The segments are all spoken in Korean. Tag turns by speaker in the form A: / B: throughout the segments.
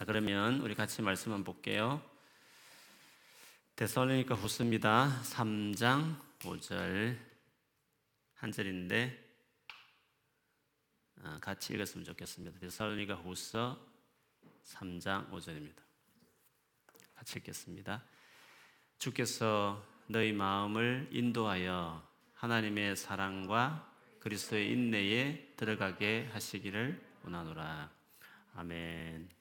A: 자, 그러면 우리 같이 말씀 한번 볼게요. 데살로니가 후스입니다. 3장 5절 한 절인데 어, 같이 읽었으면 좋겠습니다. 데살로니가 후서 3장 5절입니다. 같이 읽겠습니다. 주께서 너희 마음을 인도하여 하나님의 사랑과 그리스도의 인내에 들어가게 하시기를 원하노라. 아멘.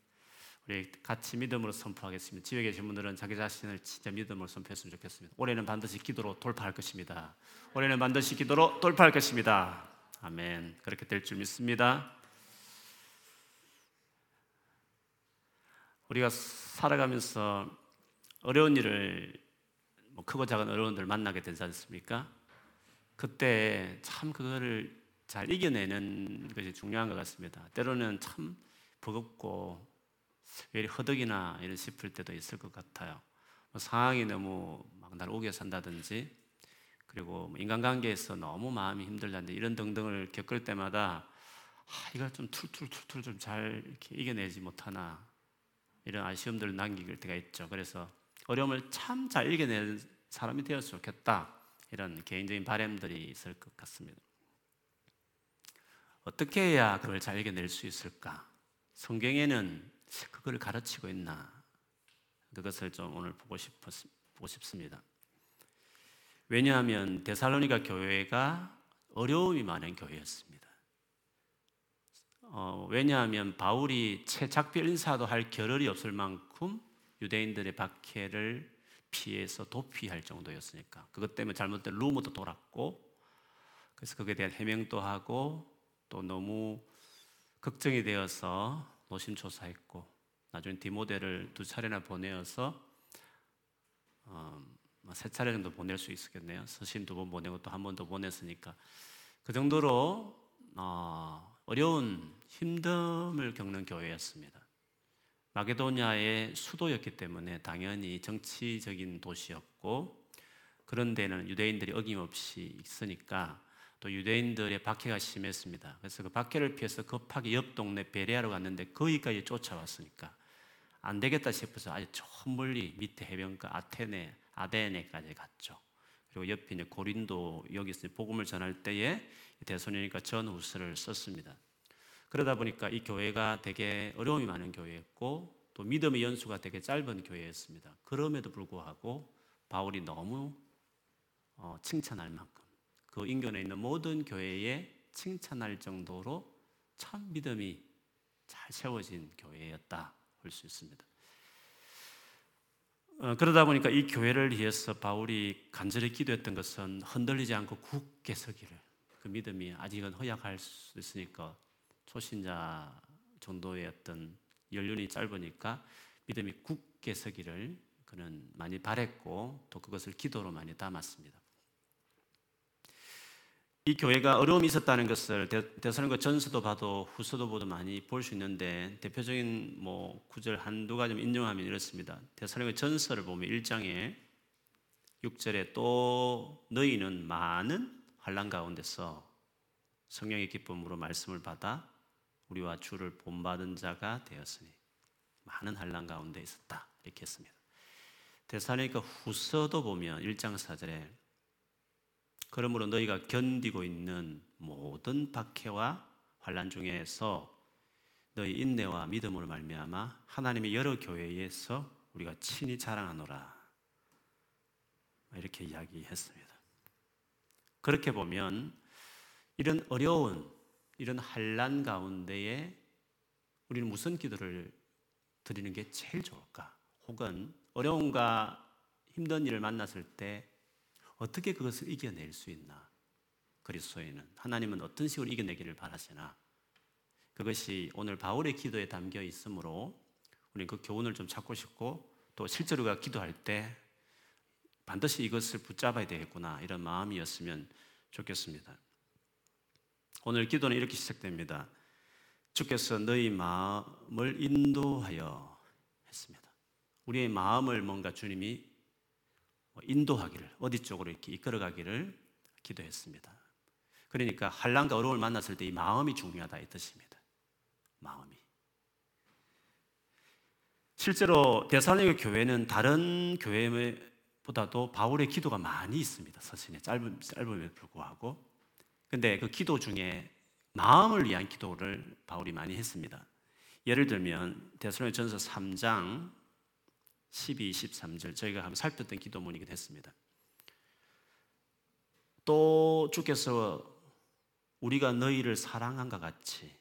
A: 우리 같이 믿음으로 선포하겠습니다. 집에 계신 분들은 자기 자신을 진짜 믿음으로 선포했으면 좋겠습니다. 올해는 반드시 기도로 돌파할 것입니다. 올해는 반드시 기도로 돌파할 것입니다. 아멘. 그렇게 될 줄 믿습니다. 우리가 살아가면서 어려운 일을 뭐 크고 작은 어려운 일 만나게 되지 않습니까? 그때 참 그거를 잘 이겨내는 것이 중요한 것 같습니다. 때로는 참 버겁고 왜 허덕이나 이런 싶을 때도 있을 것 같아요. 뭐 상황이 너무 막 날 오게 산다든지 그리고 뭐 인간관계에서 너무 마음이 힘들다든지 이런 등등을 겪을 때마다 아, 이걸 좀 툴툴툴툴 좀 잘 이겨내지 못하나 이런 아쉬움들을 남길 때가 있죠. 그래서 어려움을 참 잘 이겨내는 사람이 되었으면 좋겠다. 이런 개인적인 바램들이 있을 것 같습니다. 어떻게 해야 그걸 잘 이겨낼 수 있을까? 성경에는 그걸 가르치고 있나? 그것을 좀 오늘 보고 싶었, 보고 싶습니다. 왜냐하면 데살로니가 교회가 어려움이 많은 교회였습니다. 어, 왜냐하면 바울이 채 작별 인사도 할 겨를이 없을 만큼 유대인들의 박해를 피해서 도피할 정도였으니까 그것 때문에 잘못된 루머도 돌았고 그래서 그에 대한 해명도 하고 또 너무 걱정이 되어서 노심초사했고 나중에 디모데를 두 차례나 보내어서 어, 뭐세 차례 정도 보낼 수 있었겠네요. 서신 두 번 보내고 또 한 번 더 보냈으니까 그 정도로 어, 어려운 힘듦을 겪는 교회였습니다. 마게도냐의 수도였기 때문에 당연히 정치적인 도시였고 그런 데는 유대인들이 어김없이 있으니까 또 유대인들의 박해가 심했습니다. 그래서 그 박해를 피해서 급하게 옆 동네 베레아로 갔는데 거기까지 쫓아왔으니까 안 되겠다 싶어서 아주 저 멀리 밑에 해변가 아테네, 아데네까지 갔죠. 그리고 옆에 이제 고린도 여기서 복음을 전할 때에 대선이니까 전후서를 썼습니다. 그러다 보니까 이 교회가 되게 어려움이 많은 교회였고 또 믿음의 연수가 되게 짧은 교회였습니다. 그럼에도 불구하고 바울이 너무 어, 칭찬할 만큼 그 인근에 있는 모든 교회에 칭찬할 정도로 참 믿음이 잘 세워진 교회였다 볼 수 있습니다. 어, 그러다 보니까 이 교회를 위해서 바울이 간절히 기도했던 것은 흔들리지 않고 굳게 서기를 그 믿음이 아직은 허약할 수 있으니까 초신자 정도의 어떤 연륜이 짧으니까 믿음이 굳게 서기를 그는 많이 바랬고 또 그것을 기도로 많이 담았습니다. 이 교회가 어려움이 있었다는 것을 대사님과 전서도 봐도 후서도 봐도 많이 볼 수 있는데 대표적인 뭐 구절 한두 가지 인용하면 이렇습니다. 대사님과 전서를 보면 1장에 6절에 또 너희는 많은 환란 가운데서 성령의 기쁨으로 말씀을 받아 우리와 주를 본받은 자가 되었으니 많은 환란 가운데 있었다 이렇게 했습니다. 대사니까 후서도 보면 1장 4절에 그러므로 너희가 견디고 있는 모든 박해와 환란 중에서 너희 인내와 믿음으로 말미암아 하나님의 여러 교회에서 우리가 친히 자랑하노라 이렇게 이야기했습니다. 그렇게 보면 이런 어려운 이런 환란 가운데에 우리는 무슨 기도를 드리는 게 제일 좋을까? 혹은 어려움과 힘든 일을 만났을 때 어떻게 그것을 이겨낼 수 있나? 그리스도인은 하나님은 어떤 식으로 이겨내기를 바라시나? 그것이 오늘 바울의 기도에 담겨 있으므로 우리 그 교훈을 좀 찾고 싶고 또 실제로 가 기도할 때 반드시 이것을 붙잡아야 되겠구나 이런 마음이었으면 좋겠습니다. 오늘 기도는 이렇게 시작됩니다. 주께서 너희 마음을 인도하여 했습니다. 우리의 마음을 뭔가 주님이 뭐 인도하기를 어디 쪽으로 이렇게 이끌어가기를 기도했습니다. 그러니까 한란과 어려움을 만났을 때 이 마음이 중요하다 이 뜻입니다. 마음이. 실제로 데살로니가 교회는 다른 교회보다도 바울의 기도가 많이 있습니다. 서신에 짧은 짧음에도 불구하고. 근데 그 기도 중에 마음을 위한 기도를 바울이 많이 했습니다. 예를 들면 데살로니 전서 3장 12, 13절 저희가 한번 살폈던 기도문이기도 했습니다. 또 주께서 우리가 너희를 사랑한 것 같이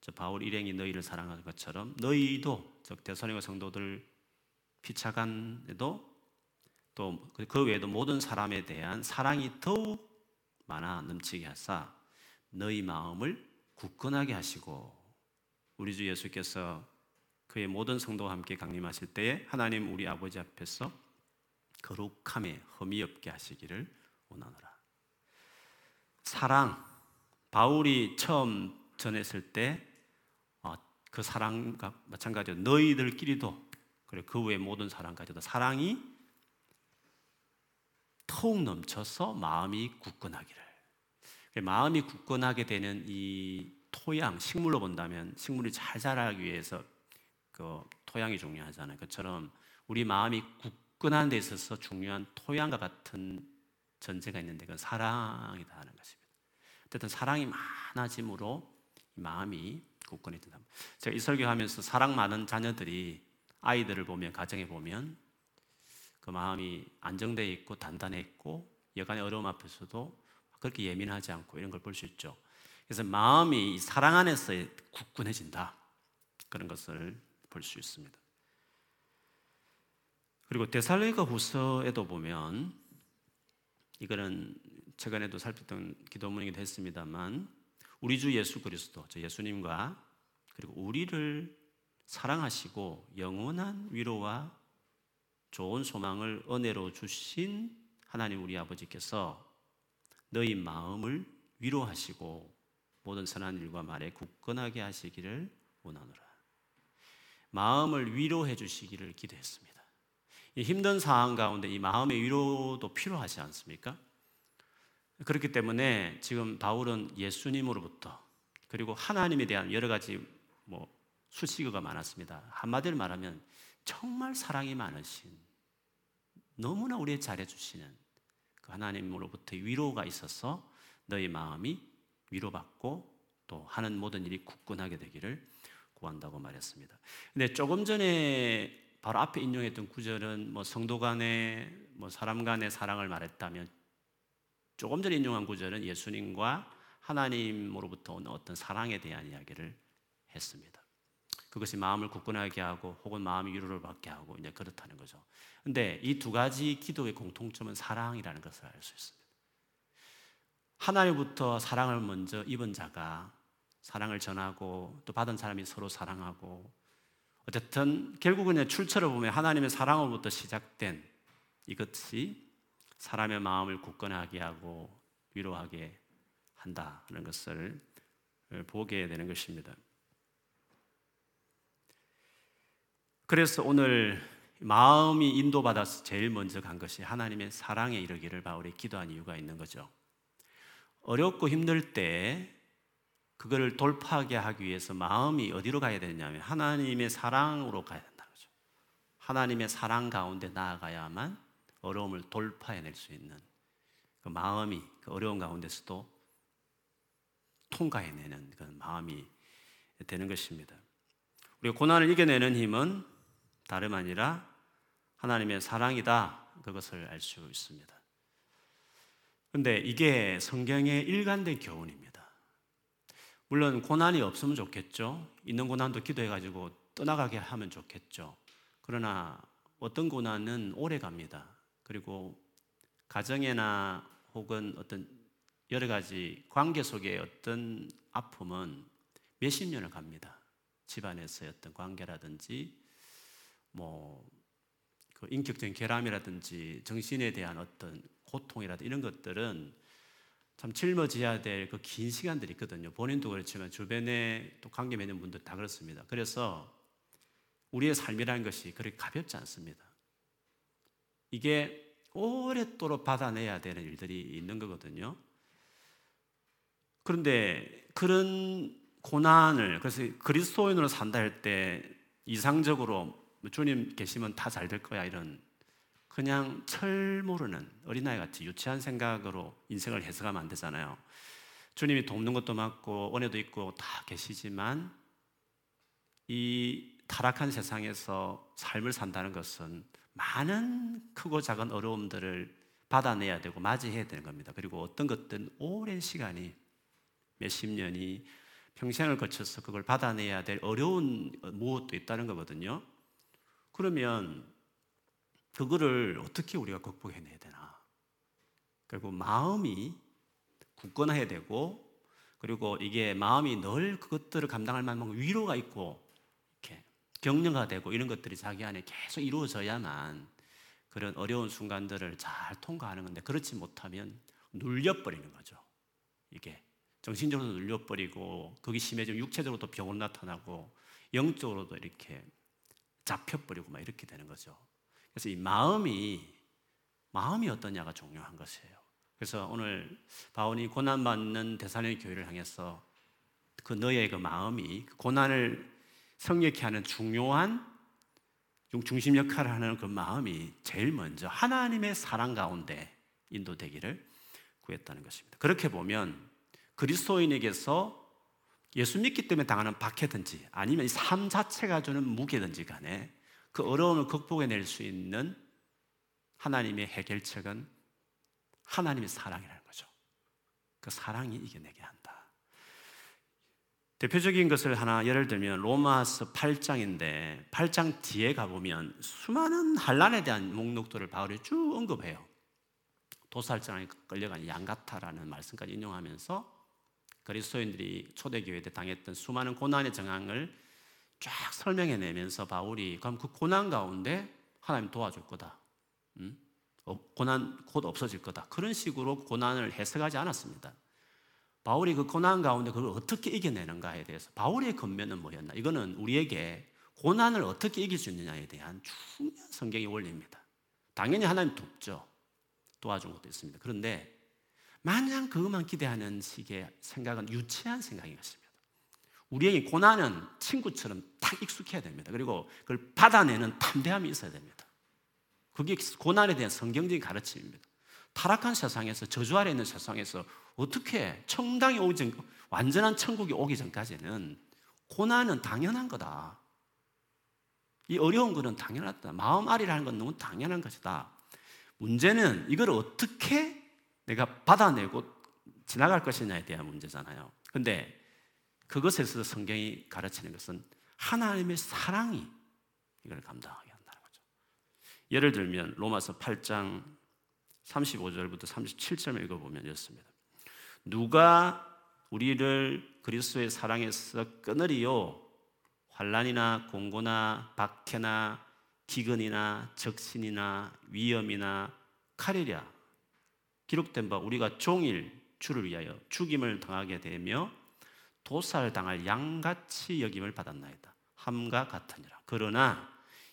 A: 저 바울 일행이 너희를 사랑하는 것처럼 너희도 즉 대선의 성도들 피차간에도 또 그 외에도 모든 사람에 대한 사랑이 더욱 많아 넘치게 하사 너희 마음을 굳건하게 하시고 우리 주 예수께서 그의 모든 성도와 함께 강림하실 때에 하나님 우리 아버지 앞에서 거룩함에 흠이 없게 하시기를 원하노라. 사랑 바울이 처음 전했을 때 그 사랑과 마찬가지로 너희들끼리도 그리고 그 외 모든 사람까지도 사랑이 더욱 넘쳐서 마음이 굳건하기를. 마음이 굳건하게 되는 이 토양, 식물로 본다면 식물이 잘 자라기 위해서 그 토양이 중요하잖아요. 그처럼 우리 마음이 굳건한 데 있어서 중요한 토양과 같은 전제가 있는데 그건 사랑이다 하는 것입니다. 어쨌든 사랑이 많아짐으로 마음이 굳건히 된다. 제가 이 설교하면서 사랑 많은 자녀들이 아이들을 보면 가정에 보면 그 마음이 안정되어 있고 단단해 있고 여간의 어려움 앞에서도 그렇게 예민하지 않고 이런 걸 볼 수 있죠. 그래서 마음이 사랑 안에서 굳건해진다. 그런 것을 볼 수 있습니다. 그리고 데살로니가 후서에도 보면 이거는 최근에도 살폈던 기도문이기도 했습니다만 우리 주 예수 그리스도, 저 예수님과 그리고 우리를 사랑하시고 영원한 위로와 좋은 소망을 은혜로 주신 하나님 우리 아버지께서 너희 마음을 위로하시고 모든 선한 일과 말에 굳건하게 하시기를 원하노라. 마음을 위로해 주시기를 기도했습니다. 이 힘든 상황 가운데 이 마음의 위로도 필요하지 않습니까? 그렇기 때문에 지금 바울은 예수님으로부터 그리고 하나님에 대한 여러 가지 뭐 수식어가 많았습니다. 한마디로 말하면 정말 사랑이 많으신 너무나 우리의 잘해 주시는 그 하나님으로부터 위로가 있어서 너희 마음이 위로받고 또 하는 모든 일이 굳건하게 되기를 구한다고 말했습니다. 근데 조금 전에 바로 앞에 인용했던 구절은 뭐 성도 간의 뭐 사람 간의 사랑을 말했다면 조금 전에 인용한 구절은 예수님과 하나님으로부터 오는 어떤 사랑에 대한 이야기를 했습니다. 그것이 마음을 굳건하게 하고 혹은 마음이 위로를 받게 하고 이제 그렇다는 거죠. 근데 이 두 가지 기도의 공통점은 사랑이라는 것을 알 수 있습니다. 하나님부터 사랑을 먼저 입은 자가 사랑을 전하고 또 받은 사람이 서로 사랑하고 어쨌든 결국은 출처를 보면 하나님의 사랑으로부터 시작된 이것이 사람의 마음을 굳건하게 하고 위로하게 한다는 것을 보게 되는 것입니다. 그래서 오늘 마음이 인도받아서 제일 먼저 간 것이 하나님의 사랑에 이르기를 바울이 기도한 이유가 있는 거죠. 어렵고 힘들 때 그거를 돌파하게 하기 위해서 마음이 어디로 가야 되냐면 하나님의 사랑으로 가야 된다는 거죠. 하나님의 사랑 가운데 나아가야만 어려움을 돌파해낼 수 있는 그 마음이 그 어려운 가운데서도 통과해내는 그 마음이 되는 것입니다. 우리 고난을 이겨내는 힘은 다름 아니라 하나님의 사랑이다. 그것을 알 수 있습니다. 근데 이게 성경의 일관된 교훈입니다. 물론 고난이 없으면 좋겠죠. 있는 고난도 기도해가지고 떠나가게 하면 좋겠죠. 그러나 어떤 고난은 오래 갑니다. 그리고 가정이나 혹은 어떤 여러 가지 관계 속의 어떤 아픔은 몇십 년을 갑니다. 집안에서의 어떤 관계라든지 뭐 그 인격적인 결함이라든지 정신에 대한 어떤 고통이라든지 이런 것들은 참 짊어져야 될 그 긴 시간들이 있거든요. 본인도 그렇지만 주변에 또 관계 맺는 분들 다 그렇습니다. 그래서 우리의 삶이라는 것이 그렇게 가볍지 않습니다. 이게 오랫도록 받아내야 되는 일들이 있는 거거든요. 그런데 그런 고난을 그래서 그리스도인으로 산다 할 때 이상적으로 뭐 주님 계시면 다 잘 될 거야 이런 그냥 철 모르는 어린아이 같이 유치한 생각으로 인생을 해석하면 안 되잖아요. 주님이 돕는 것도 맞고 은혜도 있고 다 계시지만 이 타락한 세상에서 삶을 산다는 것은 많은 크고 작은 어려움들을 받아내야 되고 맞이해야 되는 겁니다. 그리고 어떤 것든 오랜 시간이 몇십 년이 평생을 거쳐서 그걸 받아내야 될 어려운 무엇도 있다는 거거든요. 그러면 그거를 어떻게 우리가 극복해내야 되나? 결국 마음이 굳건해야 되고 그리고 이게 마음이 늘 그것들을 감당할 만한 위로가 있고 이렇게 격려가 되고 이런 것들이 자기 안에 계속 이루어져야만 그런 어려운 순간들을 잘 통과하는 건데 그렇지 못하면 눌려버리는 거죠. 이게 정신적으로도 눌려버리고 거기 심해지면 육체적으로도 병원 나타나고 영적으로도 이렇게 잡혀버리고 막 이렇게 되는 거죠. 그래서 이 마음이 마음이 어떠냐가 중요한 것이에요. 그래서 오늘 바울이 고난 받는 대사님 교회를 향해서 그 너의 그 마음이 그 고난을 성역케 하는 중요한 중심 역할을 하는 그 마음이 제일 먼저 하나님의 사랑 가운데 인도되기를 구했다는 것입니다. 그렇게 보면 그리스도인에게서 예수 믿기 때문에 당하는 박해든지 아니면 이 삶 자체가 주는 무게든지 간에 그 어려움을 극복해낼 수 있는 하나님의 해결책은 하나님의 사랑이라는 거죠. 그 사랑이 이겨내게 한다. 대표적인 것을 하나 예를 들면 로마서 8장인데 8장 뒤에 가보면 수많은 한란에 대한 목록들을 바울이 쭉 언급해요. 도살장에 끌려간 양 같아라는 말씀까지 인용하면서 그리스도인들이 초대교회 때 당했던 수많은 고난의 정황을 쫙 설명해 내면서 바울이 그럼 그 고난 가운데 하나님 도와줄 거다. 음? 고난 곧 없어질 거다. 그런 식으로 고난을 해석하지 않았습니다. 바울이 그 고난 가운데 그걸 어떻게 이겨내는가에 대해서 바울의 근면은 뭐였나? 이거는 우리에게 고난을 어떻게 이길 수 있느냐에 대한 중요한 성경의 원리입니다. 당연히 하나님 돕죠. 도와준 것도 있습니다. 그런데 마냥 그것만 기대하는 식의 생각은 유치한 생각인 것입니다. 우리에게 고난은 친구처럼 딱 익숙해야 됩니다. 그리고 그걸 받아내는 탐대함이 있어야 됩니다. 그게 고난에 대한 성경적인 가르침입니다. 타락한 세상에서 저주 아래 있는 세상에서 어떻게 청당이 오기 전 완전한 천국이 오기 전까지는 고난은 당연한 거다. 이 어려운 것은 당연하다. 마음 아리라는 건 너무 당연한 것이다. 문제는 이걸 어떻게 내가 받아내고 지나갈 것이냐에 대한 문제잖아요. 근데 그것에 서 성경이 가르치는 것은 하나님의 사랑이 이걸 감당하게 한다는 거죠. 예를 들면 로마서 8장 35절부터 37절을 읽어보면 이렇습니다. 누가 우리를 그리스도의 사랑에서 끊으리요? 환란이나 공고나 박해나 기근이나 적신이나 위험이나 칼이랴 기록된 바 우리가 종일 주를 위하여 죽임을 당하게 되며 도살당할 양같이 여김을 받았나이다. 함과 같으니라. 그러나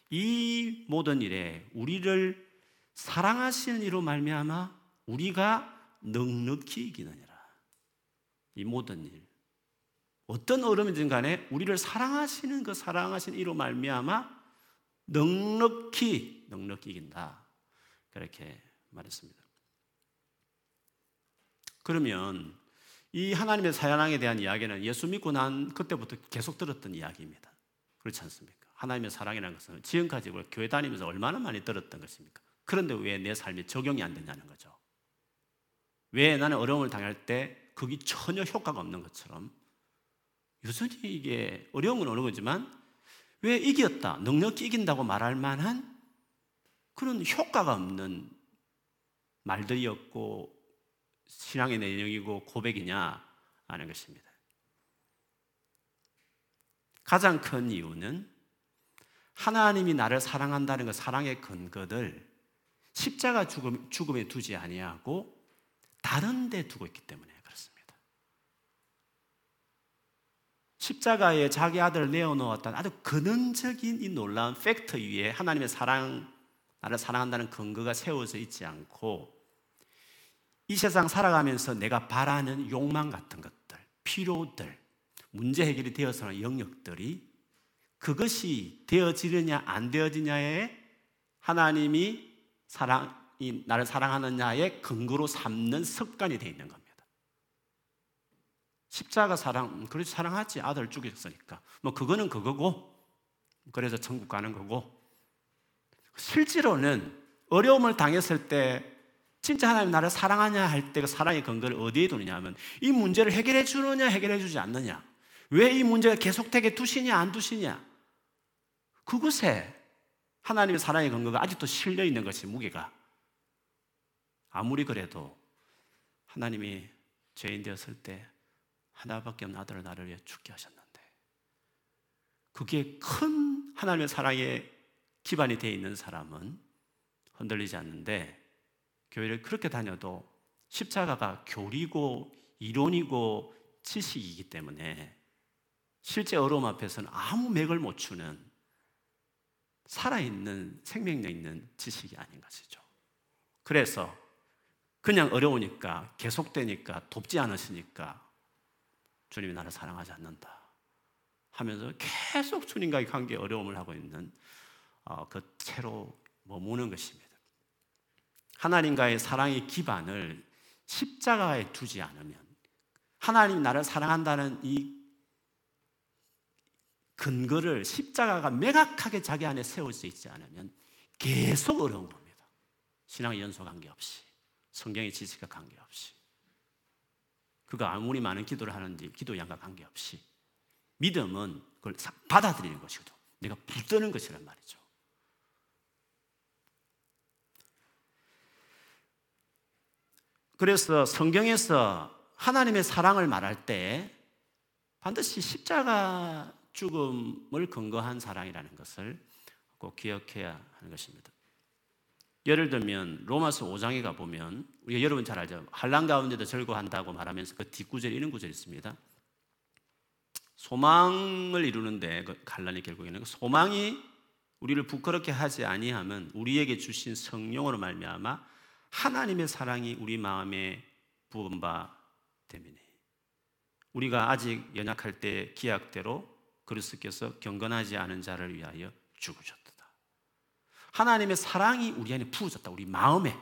A: 이 모든 일에 우리를 사랑하시는 이로 말미암아 우리가 넉넉히 이기느니라. 이 모든 일. 어떤 어려움이든 간에 우리를 사랑하시는 그 사랑하신 이로 말미암아 넉넉히 넉넉히 이긴다. 그렇게 말했습니다. 그러면 이 하나님의 사랑에 대한 이야기는 예수 믿고 난 그때부터 계속 들었던 이야기입니다. 그렇지 않습니까? 하나님의 사랑이라는 것은 지금까지 교회 다니면서 얼마나 많이 들었던 것입니까? 그런데 왜 내 삶에 적용이 안 되냐는 거죠. 왜 나는 어려움을 당할 때 그게 전혀 효과가 없는 것처럼 여전히 이게 어려운 건 어려우지만 왜 이겼다, 넉넉히 이긴다고 말할 만한 그런 효과가 없는 말들이었고 신앙의 내용이고 고백이냐 하는 것입니다. 가장 큰 이유는 하나님이 나를 사랑한다는 그 사랑의 근거를 십자가 죽음, 죽음에 두지 아니하고 다른 데 두고 있기 때문에 그렇습니다. 십자가에 자기 아들을 내어놓았다는 아주 근원적인 이 놀라운 팩트 위에 하나님의 사랑, 나를 사랑한다는 근거가 세워져 있지 않고 이 세상 살아가면서 내가 바라는 욕망 같은 것들, 필요들, 문제 해결이 되어서는 영역들이 그것이 되어지느냐 안 되어지냐에 하나님이 사랑이 나를 사랑하느냐의 근거로 삼는 습관이 되어 있는 겁니다. 십자가 사랑, 그렇지 사랑하지 아들 죽였으니까 뭐 그거는 그거고 그래서 천국 가는 거고 실제로는 어려움을 당했을 때 진짜 하나님 나를 사랑하냐 할 때 그 사랑의 근거를 어디에 두느냐 하면 이 문제를 해결해 주느냐 해결해 주지 않느냐. 왜 이 문제가 계속되게 두시냐 안 두시냐. 그곳에 하나님의 사랑의 근거가 아직도 실려 있는 것이 무게가 아무리 그래도 하나님이 죄인 되었을 때 하나밖에 없는 아들을 나를 위해 죽게 하셨는데 그게 큰 하나님의 사랑에 기반이 되어 있는 사람은 흔들리지 않는데 교회를 그렇게 다녀도 십자가가 교리고 이론이고 지식이기 때문에 실제 어려움 앞에서는 아무 맥을 못 추는 살아있는 생명력 있는 지식이 아닌 것이죠. 그래서 그냥 어려우니까 계속되니까 돕지 않으시니까 주님이 나를 사랑하지 않는다 하면서 계속 주님과의 관계 어려움을 하고 있는 어, 그 채로 머무는 것입니다. 하나님과의 사랑의 기반을 십자가에 두지 않으면 하나님 나를 사랑한다는 이 근거를 십자가가 명확하게 자기 안에 세울 수 있지 않으면 계속 어려운 겁니다. 신앙의 연소 관계없이 성경의 지식과 관계없이 그가 아무리 많은 기도를 하는지 기도 양과 관계없이 믿음은 그걸 받아들이는 것이거든. 내가 붙드는 것이란 말이죠. 그래서 성경에서 하나님의 사랑을 말할 때 반드시 십자가 죽음을 근거한 사랑이라는 것을 꼭 기억해야 하는 것입니다. 예를 들면 로마서 5장에 가 보면 우리가 여러분 잘 알죠. 한란 가운데도 절거한다고 말하면서 그 뒷구절에 이런 구절이 있습니다. 소망을 이루는데 그 갈란이 결국에는 그 소망이 우리를 부끄럽게 하지 아니하면 우리에게 주신 성령으로 말미암아 하나님의 사랑이 우리 마음에 부은 바 때문에 우리가 아직 연약할 때 기약대로 그리스도께서 경건하지 않은 자를 위하여 죽으셨다. 하나님의 사랑이 우리 안에 부어졌다. 우리 마음에.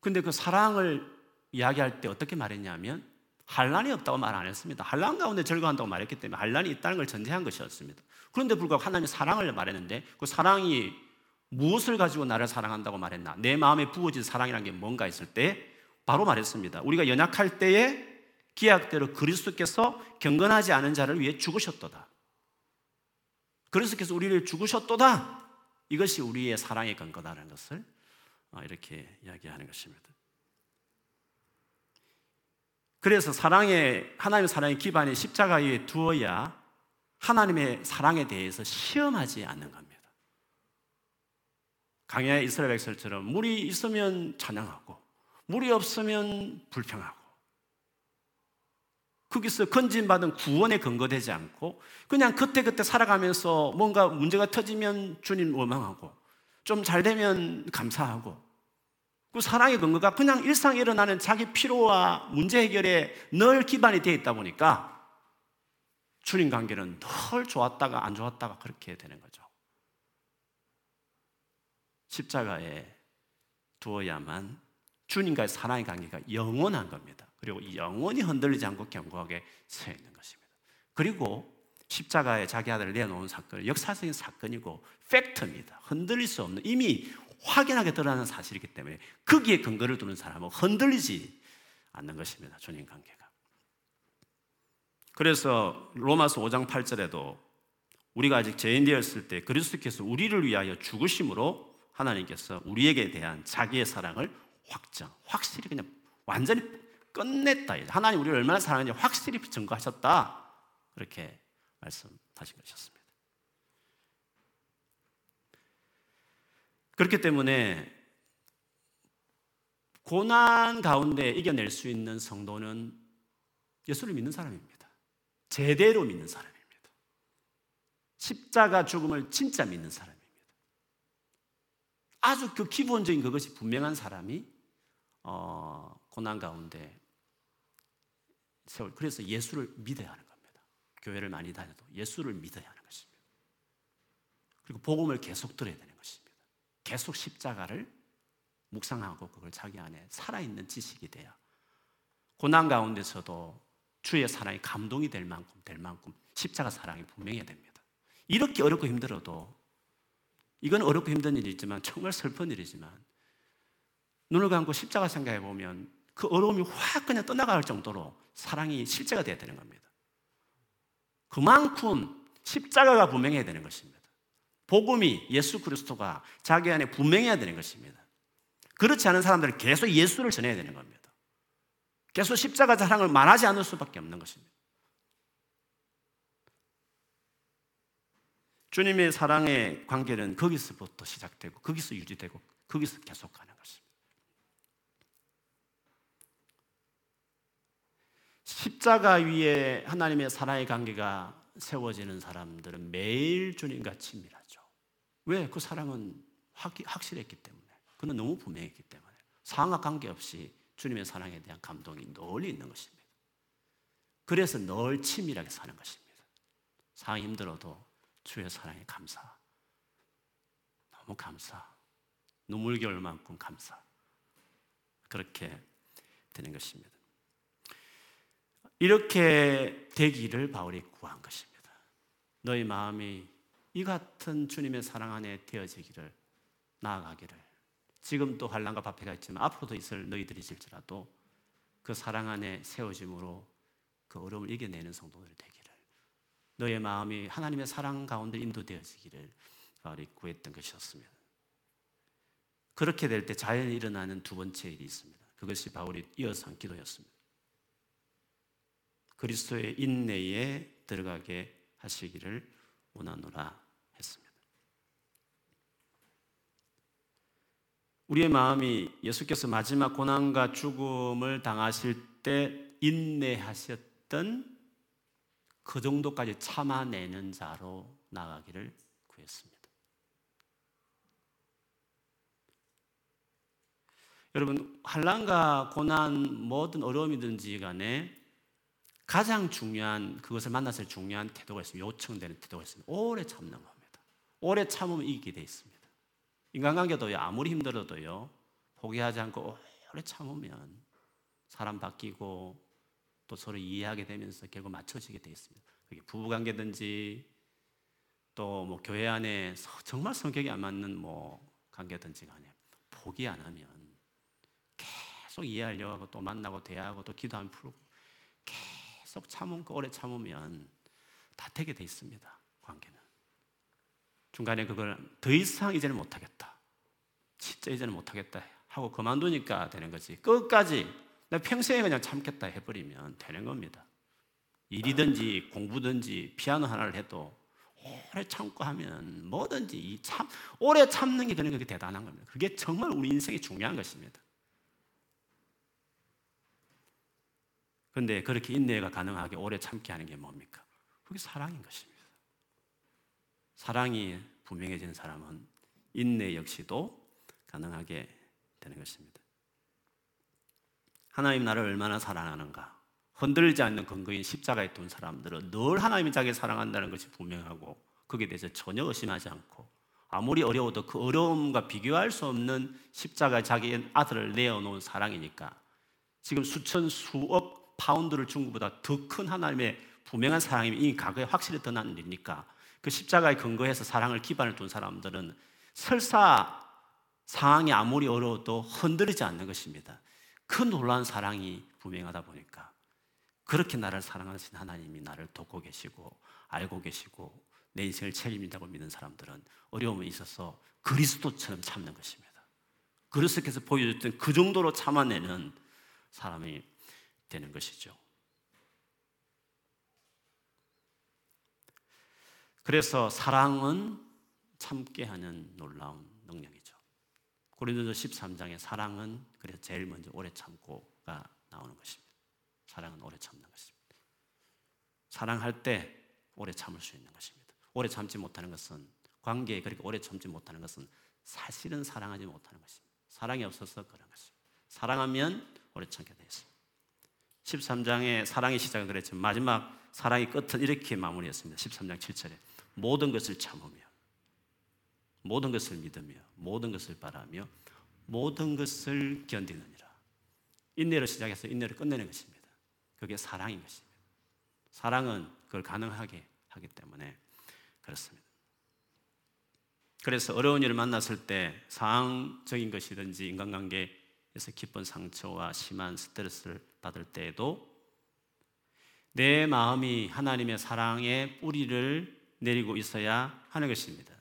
A: 근데 그 사랑을 이야기할 때 어떻게 말했냐면 한란이 없다고 말 안 했습니다. 한란 가운데 절거한다고 말했기 때문에 한란이 있다는 걸 전제한 것이었습니다. 그런데 불구하고 하나님의 사랑을 말했는데 그 사랑이 무엇을 가지고 나를 사랑한다고 말했나? 내 마음에 부어진 사랑이라는 게 뭔가 했을 때 바로 말했습니다. 우리가 연약할 때에 기약대로 그리스도께서 경건하지 않은 자를 위해 죽으셨도다. 그리스도께서 우리를 죽으셨도다. 이것이 우리의 사랑의 근거다라는 것을 어, 이렇게 이야기하는 것입니다. 그래서 사랑의 하나님의 사랑의 기반이 십자가 위에 두어야 하나님의 사랑에 대해서 시험하지 않는 겁니다. 강야의 이스라엘 백성처럼 물이 있으면 찬양하고 물이 없으면 불평하고 거기서 건진받은 구원에 근거되지 않고 그냥 그때그때 살아가면서 뭔가 문제가 터지면 주님 원망하고 좀 잘 되면 감사하고 그 사랑의 근거가 그냥 일상에 일어나는 자기 피로와 문제 해결에 늘 기반이 되어 있다 보니까 주님 관계는 늘 좋았다가 안 좋았다가 그렇게 되는 거죠. 십자가에 두어야만 주님과의 사랑의 관계가 영원한 겁니다. 그리고 영원히 흔들리지 않고 견고하게 서 있는 것입니다. 그리고 십자가에 자기 아들을 내놓은 사건은 역사적인 사건이고 팩트입니다. 흔들릴 수 없는 이미 확연하게 드러나는 사실이기 때문에 거기에 근거를 두는 사람은 흔들리지 않는 것입니다. 주님 관계가. 그래서 로마서 5장 8절에도 우리가 아직 죄인 되었을 때 그리스도께서 우리를 위하여 죽으심으로 하나님께서 우리에게 대한 자기의 사랑을 확정, 확실히 그냥 완전히 끝냈다. 하나님 우리를 얼마나 사랑하는지 확실히 증거하셨다. 그렇게 말씀하신 것이었습니다. 그렇기 때문에 고난 가운데 이겨낼 수 있는 성도는 예수를 믿는 사람입니다. 제대로 믿는 사람입니다. 십자가 죽음을 진짜 믿는 사람입니다. 아주 그 기본적인 그것이 분명한 사람이 어, 고난 가운데 세월. 그래서 예수를 믿어야 하는 겁니다. 교회를 많이 다녀도 예수를 믿어야 하는 것입니다. 그리고 복음을 계속 들어야 되는 것입니다. 계속 십자가를 묵상하고 그걸 자기 안에 살아있는 지식이 돼야 고난 가운데서도 주의 사랑이 감동이 될 만큼 될 만큼 십자가 사랑이 분명해야 됩니다. 이렇게 어렵고 힘들어도 이건 어렵고 힘든 일이지만 정말 슬픈 일이지만 눈을 감고 십자가 생각해 보면 그 어려움이 확 그냥 떠나갈 정도로 사랑이 실제가 돼야 되는 겁니다. 그만큼 십자가가 분명해야 되는 것입니다. 복음이 예수 그리스도가 자기 안에 분명해야 되는 것입니다. 그렇지 않은 사람들은 계속 예수를 전해야 되는 겁니다. 계속 십자가 자랑을 말하지 않을 수밖에 없는 것입니다. 주님의 사랑의 관계는 거기서부터 시작되고 거기서 유지되고 거기서 계속 가는 것입니다. 십자가 위에 하나님의 사랑의 관계가 세워지는 사람들은 매일 주님과 친밀하죠. 왜? 그 사랑은 확, 확실했기 때문에. 그는 너무 분명했기 때문에. 상하 관계없이 주님의 사랑에 대한 감동이 널 있는 것입니다. 그래서 늘 치밀하게 사는 것입니다. 상황이 힘들어도 주의 사랑에 감사. 너무 감사. 눈물겨울 만큼 감사. 그렇게 되는 것입니다. 이렇게 되기를 바울이 구한 것입니다. 너희 마음이 이 같은 주님의 사랑 안에 되어지기를 나아가기를 지금도 환란과 바패가 있지만 앞으로도 있을 너희들이 있을지라도 그 사랑 안에 세워짐으로 그 어려움을 이겨내는 성도들이 되기를 너의 마음이 하나님의 사랑 가운데 인도되어지기를 바울이 구했던 것이었습니다. 그렇게 될 때 자연히 일어나는 두 번째 일이 있습니다. 그것이 바울이 이어서 한 기도였습니다. 그리스도의 인내에 들어가게 하시기를 원하노라 했습니다. 우리의 마음이 예수께서 마지막 고난과 죽음을 당하실 때 인내하셨던 그 정도까지 참아내는 자로 나가기를 구했습니다. 여러분 환란과 고난 모든 어려움이든지 간에 가장 중요한 그것을 만났을 중요한 태도가 있습니다. 요청되는 태도가 있습니다. 오래 참는 겁니다. 오래 참으면 이기게 돼 있습니다. 인간관계도요 아무리 힘들어도요 포기하지 않고 오래 참으면 사람 바뀌고 또 서로 이해하게 되면서 결국 맞춰지게 돼 있습니다. 그게 부부관계든지 또 뭐 교회 안에 정말 성격이 안 맞는 뭐 관계든지 간에 포기 안 하면 계속 이해하려고 하고 또 만나고 대화하고 또 기도하면 풀고 계속 참고 오래 참으면 다 되게 돼 있습니다. 관계는. 중간에 그걸 더 이상 이제는 못하겠다. 진짜 이제는 못하겠다. 하고 그만두니까 되는 거지. 끝까지 나 평생에 그냥 참겠다 해버리면 되는 겁니다. 일이든지 공부든지 피아노 하나를 해도 오래 참고 하면 뭐든지 참 오래 참는 게 되는 게 대단한 겁니다. 그게 정말 우리 인생에 중요한 것입니다. 그런데 그렇게 인내가 가능하게 오래 참게 하는 게 뭡니까? 그게 사랑인 것입니다. 사랑이 분명해진 사람은 인내 역시도 가능하게 되는 것입니다. 하나님 나를 얼마나 사랑하는가? 흔들리지 않는 근거인 십자가에 둔 사람들은 늘 하나님이 자기 사랑한다는 것이 분명하고 거기에 대해서 전혀 의심하지 않고 아무리 어려워도 그 어려움과 비교할 수 없는 십자가 자기 아들을 내어놓은 사랑이니까 지금 수천 수억 파운드를 준 것보다 더 큰 하나님의 분명한 사랑이 이미 과거에 확실히 드러난 일이니까 그 십자가에 근거해서 사랑을 기반을 둔 사람들은 설사 상황이 아무리 어려워도 흔들리지 않는 것입니다. 그 놀라운 사랑이 분명하다 보니까 그렇게 나를 사랑하신 하나님이 나를 돕고 계시고 알고 계시고 내 인생을 책임진다고 믿는 사람들은 어려움이 있어서 그리스도처럼 참는 것입니다. 그리스도께서 보여줬던 그 정도로 참아내는 사람이 되는 것이죠. 그래서 사랑은 참게 하는 놀라운 능력이죠. 고린도서 13장의 사랑은 그래서 제일 먼저 오래 참고가 나오는 것입니다. 사랑은 오래 참는 것입니다. 사랑할 때 오래 참을 수 있는 것입니다. 오래 참지 못하는 것은 관계에 그렇게 오래 참지 못하는 것은 사실은 사랑하지 못하는 것입니다. 사랑이 없어서 그런 것입니다. 사랑하면 오래 참게 되어 있습니다. 13장의 사랑의 시작은 그랬지만 마지막 사랑의 끝은 이렇게 마무리했습니다. 13장 7절에 모든 것을 참으며 모든 것을 믿으며 모든 것을 바라며 모든 것을 견디느니라. 인내로 시작해서 인내를 끝내는 것입니다. 그게 사랑인 것입니다. 사랑은 그걸 가능하게 하기 때문에 그렇습니다. 그래서 어려운 일을 만났을 때 상황적인 것이든지 인간관계에서 깊은 상처와 심한 스트레스를 받을 때에도 내 마음이 하나님의 사랑의 뿌리를 내리고 있어야 하는 것입니다.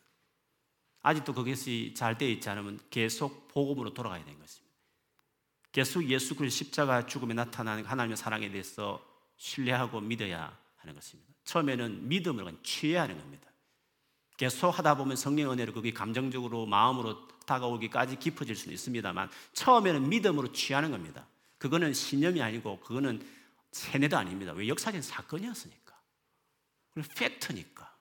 A: 아직도 그것이 잘 되어 있지 않으면 계속 복음으로 돌아가야 되는 것입니다. 계속 예수 그리스도 십자가 죽음에 나타나는 하나님의 사랑에 대해서 신뢰하고 믿어야 하는 것입니다. 처음에는 믿음으로 취해야 하는 겁니다. 계속 하다 보면 성령 은혜로 그게 감정적으로 마음으로 다가오기까지 깊어질 수는 있습니다만 처음에는 믿음으로 취하는 겁니다. 그거는 신념이 아니고 그거는 세뇌도 아닙니다. 왜 역사적인 사건이었으니까. 그리고 팩트니까.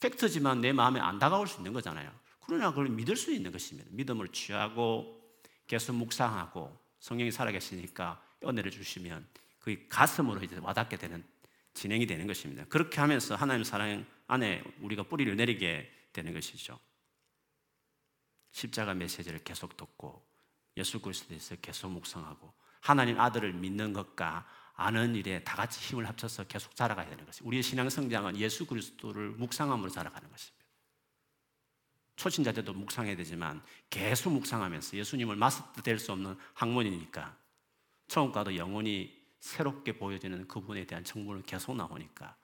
A: 팩트지만 내 마음에 안 다가올 수 있는 거잖아요. 그러나 그걸 믿을 수 있는 것입니다. 믿음을 취하고 계속 묵상하고 성령이 살아계시니까 은혜를 주시면 그 가슴으로 이제 와닿게 되는 진행이 되는 것입니다. 그렇게 하면서 하나님 사랑 안에 우리가 뿌리를 내리게 되는 것이죠. 십자가 메시지를 계속 듣고 예수 그리스도에서 계속 묵상하고 하나님 아들을 믿는 것과 아는 일에 다 같이 힘을 합쳐서 계속 자라가야 되는 것입니다. 우리의 신앙 성장은 예수 그리스도를 묵상함으로 자라가는 것입니다. 초신자 때도 묵상해야 되지만 계속 묵상하면서 예수님을 마스터 될 수 없는 학문이니까 처음과도 영혼이 새롭게 보여지는 그분에 대한 정보를 계속 나오니까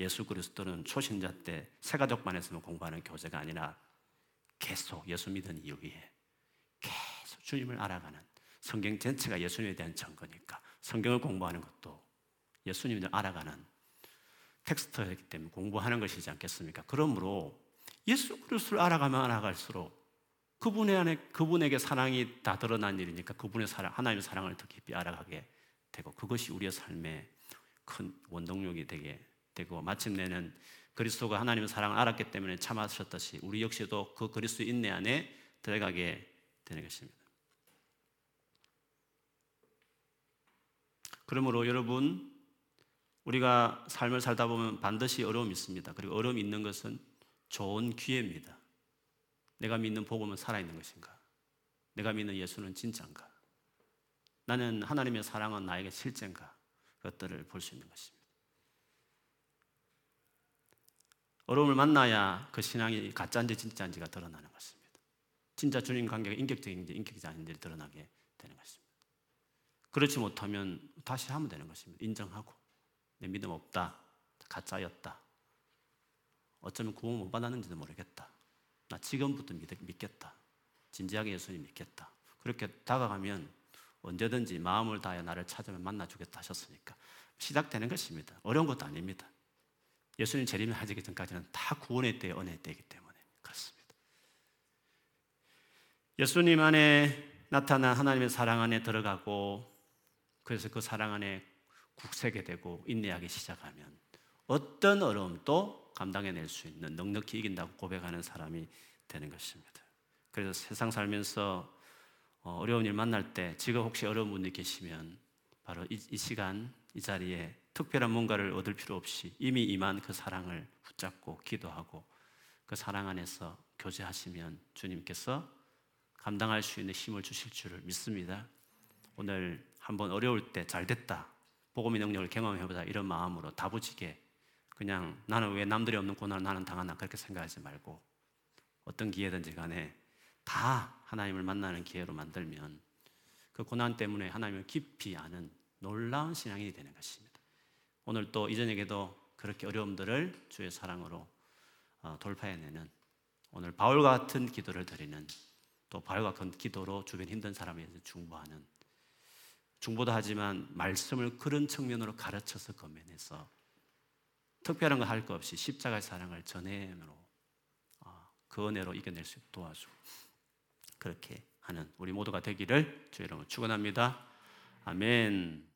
A: 예수 그리스도는 초신자 때 새가족반에서만 공부하는 교재가 아니라 계속 예수 믿은 이후에 계속 주님을 알아가는 성경 전체가 예수님에 대한 증거니까 성경을 공부하는 것도 예수님을 알아가는 텍스트이기 때문에 공부하는 것이지 않겠습니까? 그러므로 예수 그리스도를 알아가면 알아갈수록 그분의 안에 그분에게 사랑이 다 드러난 일이니까 그분의 사랑 하나님의 사랑을 더 깊이 알아가게 되고 그것이 우리의 삶의 큰 원동력이 되게 되고 마침내는 그리스도가 하나님의 사랑을 알았기 때문에 참아셨듯이 우리 역시도 그 그리스도 인내 안에 들어가게 되는 것입니다. 그러므로 여러분 우리가 삶을 살다 보면 반드시 어려움이 있습니다. 그리고 어려움이 있는 것은 좋은 기회입니다. 내가 믿는 복음은 살아있는 것인가? 내가 믿는 예수는 진짜인가? 나는 하나님의 사랑은 나에게 실제인가? 그것들을 볼 수 있는 것입니다. 어려움을 만나야 그 신앙이 가짜인지 진짜인지가 드러나는 것입니다. 진짜 주님 관계가 인격적인지 인격적이지 않은지 드러나게 되는 것입니다. 그렇지 못하면 다시 하면 되는 것입니다. 인정하고 내 믿음 없다. 가짜였다. 어쩌면 구원 못 받았는지도 모르겠다. 나 지금부터 믿, 겠다 진지하게 예수님 믿겠다. 그렇게 다가가면 언제든지 마음을 다해 나를 찾으면 만나주겠다 하셨으니까 시작되는 것입니다. 어려운 것도 아닙니다. 예수님 재림을 하기 전까지는 다 구원의 때, 은혜의 때이기 때문에 그렇습니다. 예수님 안에 나타난 하나님의 사랑 안에 들어가고 그래서 그 사랑 안에 국세게 되고 인내하기 시작하면 어떤 어려움도 감당해낼 수 있는 넉넉히 이긴다고 고백하는 사람이 되는 것입니다. 그래서 세상 살면서 어, 어려운 일 만날 때 지금 혹시 어려운 분이 계시면 바로 이, 이 시간 이 자리에 특별한 뭔가를 얻을 필요 없이 이미 임한 그 사랑을 붙잡고 기도하고 그 사랑 안에서 교제하시면 주님께서 감당할 수 있는 힘을 주실 줄을 믿습니다. 오늘 한번 어려울 때 잘 됐다. 복음의 능력을 경험해보자. 이런 마음으로 다부지게 그냥 나는 왜 남들이 없는 고난을 나는 당하나 그렇게 생각하지 말고 어떤 기회든지 간에 다 하나님을 만나는 기회로 만들면 그 고난 때문에 하나님을 깊이 아는 놀라운 신앙이 되는 것입니다. 오늘 또 이전에게도 그렇게 어려움들을 주의 사랑으로 어, 돌파해내는 오늘 바울 같은 기도를 드리는 또 바울과 같은 기도로 주변 힘든 사람에 대 중보하는 중보도 하지만 말씀을 그런 측면으로 가르쳐서 건면해서 특별한 거 할 거 없이 십자가의 사랑을 전해으로 어, 그 은혜로 이겨낼 수 있도록 도와주고 그렇게 하는 우리 모두가 되기를 주의 이름으로 축원합니다. 아멘.